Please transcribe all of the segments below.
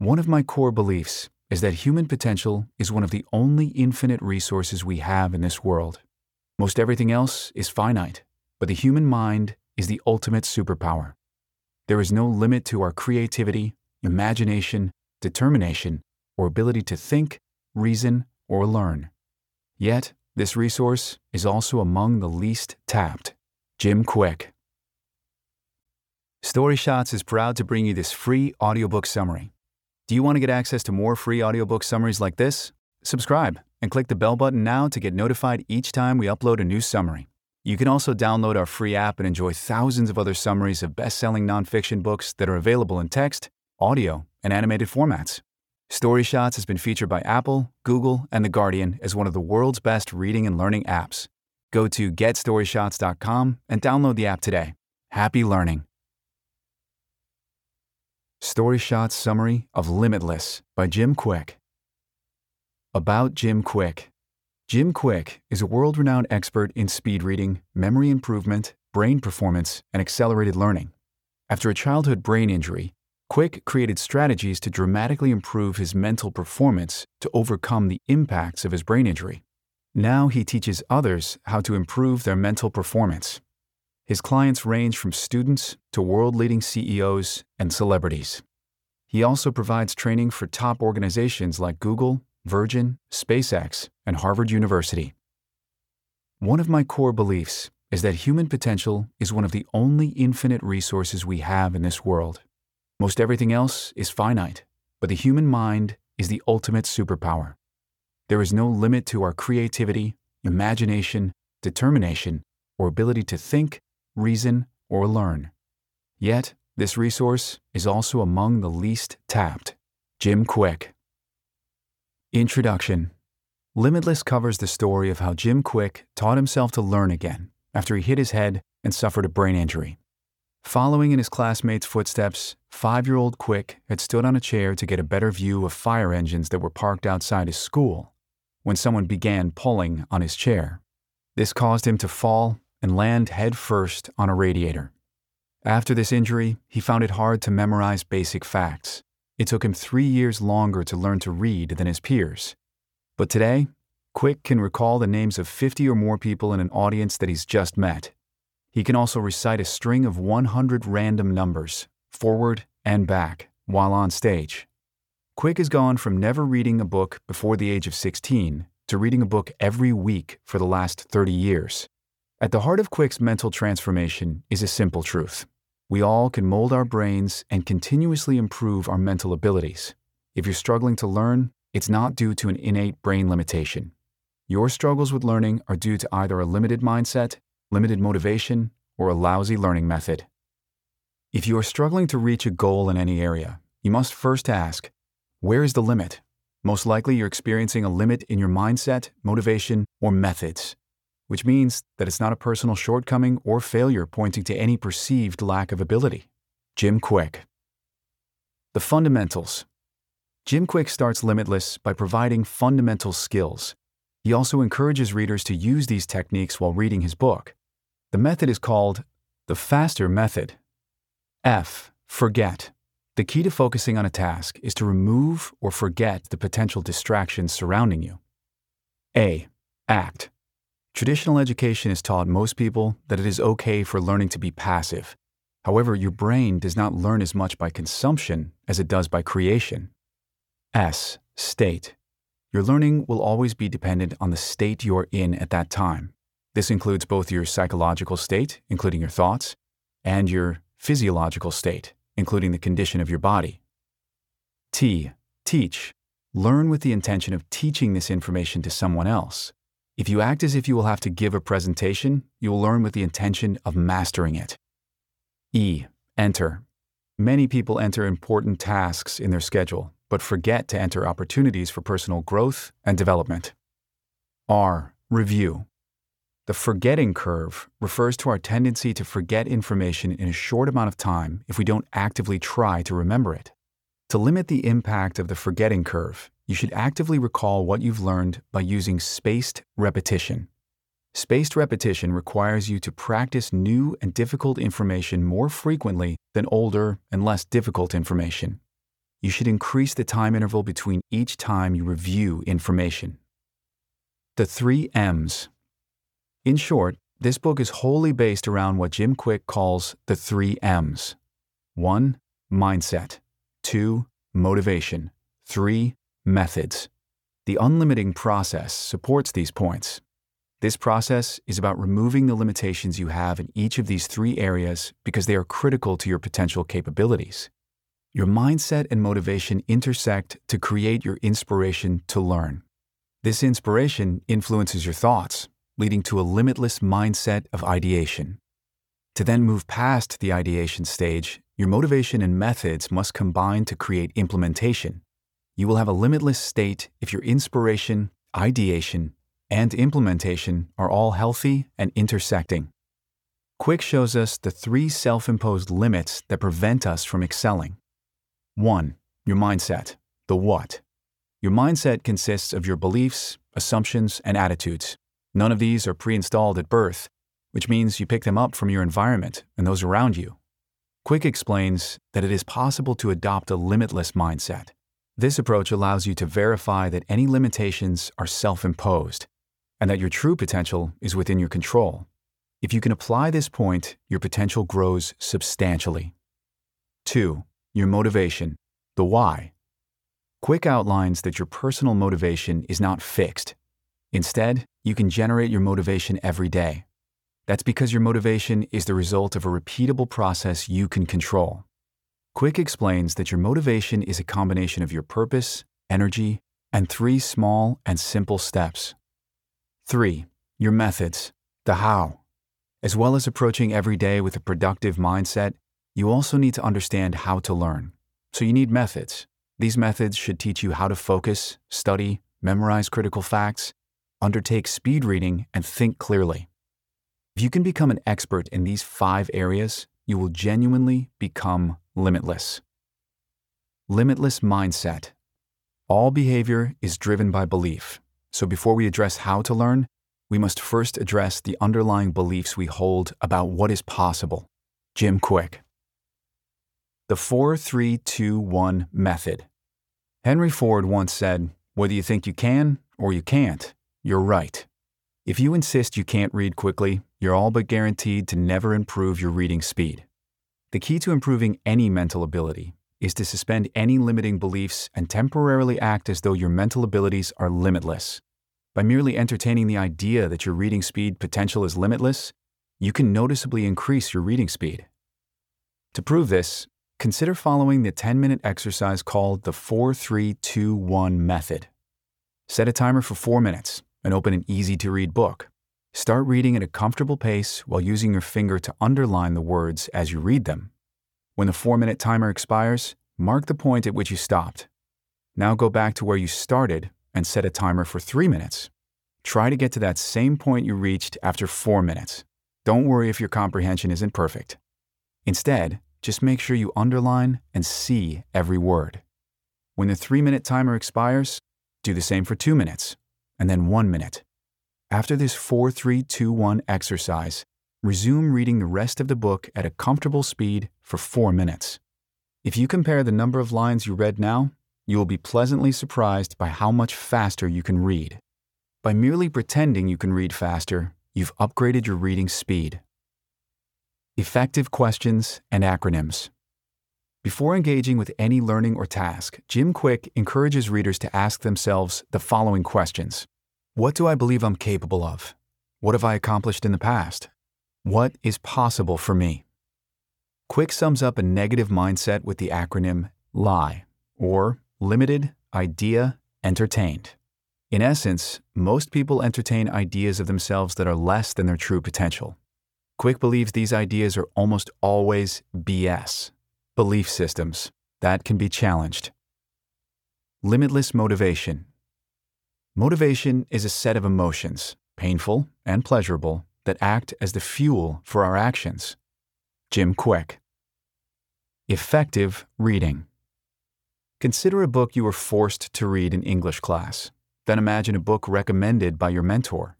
One of my core beliefs is that human potential is one of the only infinite resources we have in this world. Most everything else is finite, but the human mind is the ultimate superpower. There is no limit to our creativity, imagination, determination, or ability to think, reason, or learn. Yet, this resource is also among the least tapped. Jim Kwik. Story Shots is proud to bring you this free audiobook summary. Do you want to get access to more free audiobook summaries like this? Subscribe and click the bell button now to get notified each time we upload a new summary. You can also download our free app and enjoy thousands of other summaries of best selling nonfiction books that are available in text, audio, and animated formats. Story Shots has been featured by Apple, Google, and The Guardian as one of the world's best reading and learning apps. Go to getstoryshots.com and download the app today. Happy learning. Story Shots Summary of Limitless by Jim Kwik. About Jim Kwik Jim Kwik is a world renowned expert in speed reading, memory improvement, brain performance, and accelerated learning. After a childhood brain injury, Kwik created strategies to dramatically improve his mental performance to overcome the impacts of his brain injury. Now he teaches others how to improve their mental performance. His clients range from students to world leading CEOs and celebrities. He also provides training for top organizations like Google, Virgin, SpaceX, and Harvard University. One of my core beliefs is that human potential is one of the only infinite resources we have in this world. Most everything else is finite, but the human mind is the ultimate superpower. There is no limit to our creativity, imagination, determination, or ability to think, reason, or learn. Yet, this resource is also among the least tapped. Jim Kwik. Introduction Limitless covers the story of how Jim Kwik taught himself to learn again after he hit his head and suffered a brain injury. Following in his classmates' footsteps, five year old Kwik had stood on a chair to get a better view of fire engines that were parked outside his school when someone began pulling on his chair. This caused him to fall and land headfirst on a radiator. After this injury, he found it hard to memorize basic facts. It took him three years longer to learn to read than his peers. But today, Kwik can recall the names of 50 or more people in an audience that he's just met. He can also recite a string of 100 random numbers, forward and back, while on stage. Kwik has gone from never reading a book before the age of 16 to reading a book every week for the last 30 years. At the heart of Kwik's mental transformation is a simple truth. We all can mold our brains and continuously improve our mental abilities. If you're struggling to learn, it's not due to an innate brain limitation. Your struggles with learning are due to either a limited mindset limited motivation, or a lousy learning method. If you are struggling to reach a goal in any area, you must first ask, where is the limit? Most likely you're experiencing a limit in your mindset, motivation, or methods, which means that it's not a personal shortcoming or failure pointing to any perceived lack of ability. Jim Kwik. The fundamentals. Jim Kwik starts Limitless by providing fundamental skills. He also encourages readers to use these techniques while reading his book. The method is called the FASTER method. F. Forget. The key to focusing on a task is to remove or forget the potential distractions surrounding you. A. Act. Traditional education has taught most people that it is okay for learning to be passive. However, your brain does not learn as much by consumption as it does by creation. S. State. Your learning will always be dependent on the state you're in at that time. This includes both your psychological state, including your thoughts, and your physiological state, including the condition of your body. T. Teach. Learn with the intention of teaching this information to someone else. If you act as if you will have to give a presentation, you will learn with the intention of mastering it. E. Enter. Many people enter important tasks in their schedule, but forget to enter opportunities for personal growth and development. R. Review. The forgetting curve refers to our tendency to forget information in a short amount of time if we don't actively try to remember it. To limit the impact of the forgetting curve, you should actively recall what you've learned by using spaced repetition. Spaced repetition requires you to practice new and difficult information more frequently than older and less difficult information. you should increase the time interval between each time you review information. The Three M's. In short, this book is wholly based around what Jim Kwik calls the three M's 1. Mindset, 2. Motivation, 3. Methods. The unlimiting process supports these points. This process is about removing the limitations you have in each of these three areas because they are critical to your potential capabilities. Your mindset and motivation intersect to create your inspiration to learn. This inspiration influences your thoughts, leading to a limitless mindset of ideation. To then move past the ideation stage, your motivation and methods must combine to create implementation. You will have a limitless state if your inspiration, ideation, and implementation are all healthy and intersecting. Kwik shows us the three self imposed limits that prevent us from excelling. 1. Your mindset, the what. Your mindset consists of your beliefs, assumptions, and attitudes. None of these are pre installed at birth, which means you pick them up from your environment and those around you. Kwik explains that it is possible to adopt a limitless mindset. This approach allows you to verify that any limitations are self imposed and that your true potential is within your control. If you can apply this point, your potential grows substantially. 2. Your motivation, the why. Kwik outlines that your personal motivation is not fixed. Instead, you can generate your motivation every day. That's because your motivation is the result of a repeatable process you can control. Kwik explains that your motivation is a combination of your purpose, energy, and three small and simple steps. 3. Your methods, the how. As well as approaching every day with a productive mindset, you also need to understand how to learn. So you need methods. These methods should teach you how to focus, study, memorize critical facts, undertake speed reading, and think clearly. If you can become an expert in these five areas, you will genuinely become limitless. Limitless mindset. All behavior is driven by belief. So before we address how to learn, we must first address the underlying beliefs we hold about what is possible. Jim Kwik. The 4321 Method. Henry Ford once said, Whether you think you can or you can't, you're right. If you insist you can't read quickly, you're all but guaranteed to never improve your reading speed. The key to improving any mental ability is to suspend any limiting beliefs and temporarily act as though your mental abilities are limitless. By merely entertaining the idea that your reading speed potential is limitless, you can noticeably increase your reading speed. To prove this, consider following the 10 minute exercise called the 4321 method. Set a timer for 4 minutes and open an easy to read book. Start reading at a comfortable pace while using your finger to underline the words as you read them. When the 4 minute timer expires, mark the point at which you stopped. Now go back to where you started and set a timer for 3 minutes. Try to get to that same point you reached after 4 minutes. Don't worry if your comprehension isn't perfect. Instead, just make sure you underline and see every word. When the 3 minute timer expires, do the same for 2 minutes, and then 1 minute. After this 4 3 2 1 exercise, resume reading the rest of the book at a comfortable speed for 4 minutes. If you compare the number of lines you read now you will be pleasantly surprised by how much faster you can read. By merely pretending you can read faster, you've upgraded your reading speed. Effective questions and acronyms. Before engaging with any learning or task, Jim Kwik encourages readers to ask themselves the following questions What do I believe I'm capable of? What have I accomplished in the past? What is possible for me? Kwik sums up a negative mindset with the acronym LIE, or limited, idea, entertained. In essence, most people entertain ideas of themselves that are less than their true potential. Kwik believes these ideas are almost always BS, belief systems that can be challenged. Limitless motivation. Motivation is a set of emotions, painful and pleasurable, that act as the fuel for our actions. Jim Kwik. Effective reading. Consider a book you were forced to read in English class. Then imagine a book recommended by your mentor.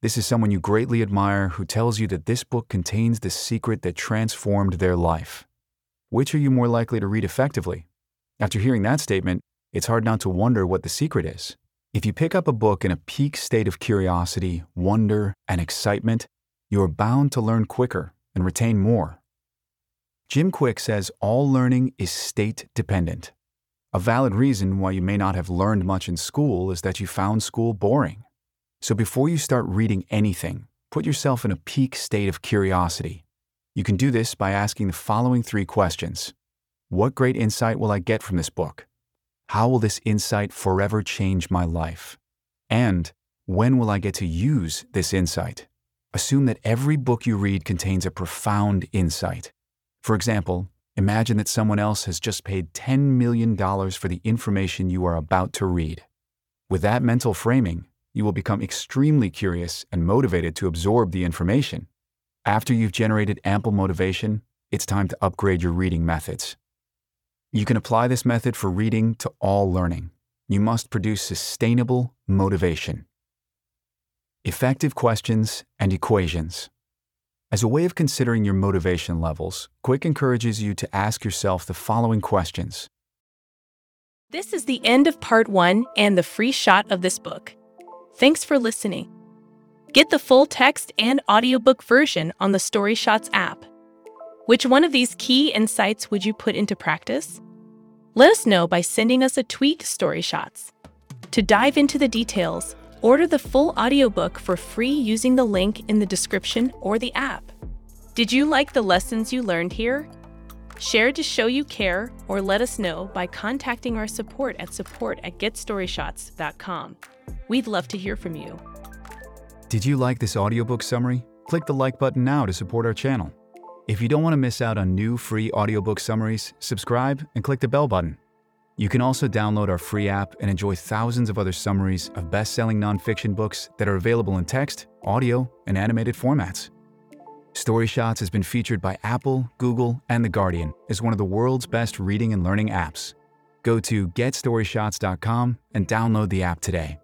This is someone you greatly admire who tells you that this book contains the secret that transformed their life. Which are you more likely to read effectively? After hearing that statement, it's hard not to wonder what the secret is. If you pick up a book in a peak state of curiosity, wonder, and excitement, you are bound to learn quicker and retain more. Jim Kwik says all learning is state dependent. A valid reason why you may not have learned much in school is that you found school boring. So before you start reading anything, put yourself in a peak state of curiosity. You can do this by asking the following three questions What great insight will I get from this book? How will this insight forever change my life? And when will I get to use this insight? Assume that every book you read contains a profound insight. For example, imagine that someone else has just paid $10 million for the information you are about to read. With that mental framing, you will become extremely curious and motivated to absorb the information. After you've generated ample motivation, it's time to upgrade your reading methods. You can apply this method for reading to all learning. You must produce sustainable motivation. Effective questions and equations. As a way of considering your motivation levels, Kwik encourages you to ask yourself the following questions. This is the end of part one and the free shot of this book. Thanks for listening. Get the full text and audiobook version on the Story Shots app. Which one of these key insights would you put into practice? Let us know by sending us a tweet Story Shots. To dive into the details, Order the full audiobook for free using the link in the description or the app. Did you like the lessons you learned here? Share to show you care or let us know by contacting our support at support at getstoryshots.com. We'd love to hear from you. Did you like this audiobook summary? Click the like button now to support our channel. If you don't want to miss out on new free audiobook summaries, subscribe and click the bell button. You can also download our free app and enjoy thousands of other summaries of best selling nonfiction books that are available in text, audio, and animated formats. Story Shots has been featured by Apple, Google, and The Guardian as one of the world's best reading and learning apps. Go to getstoryshots.com and download the app today.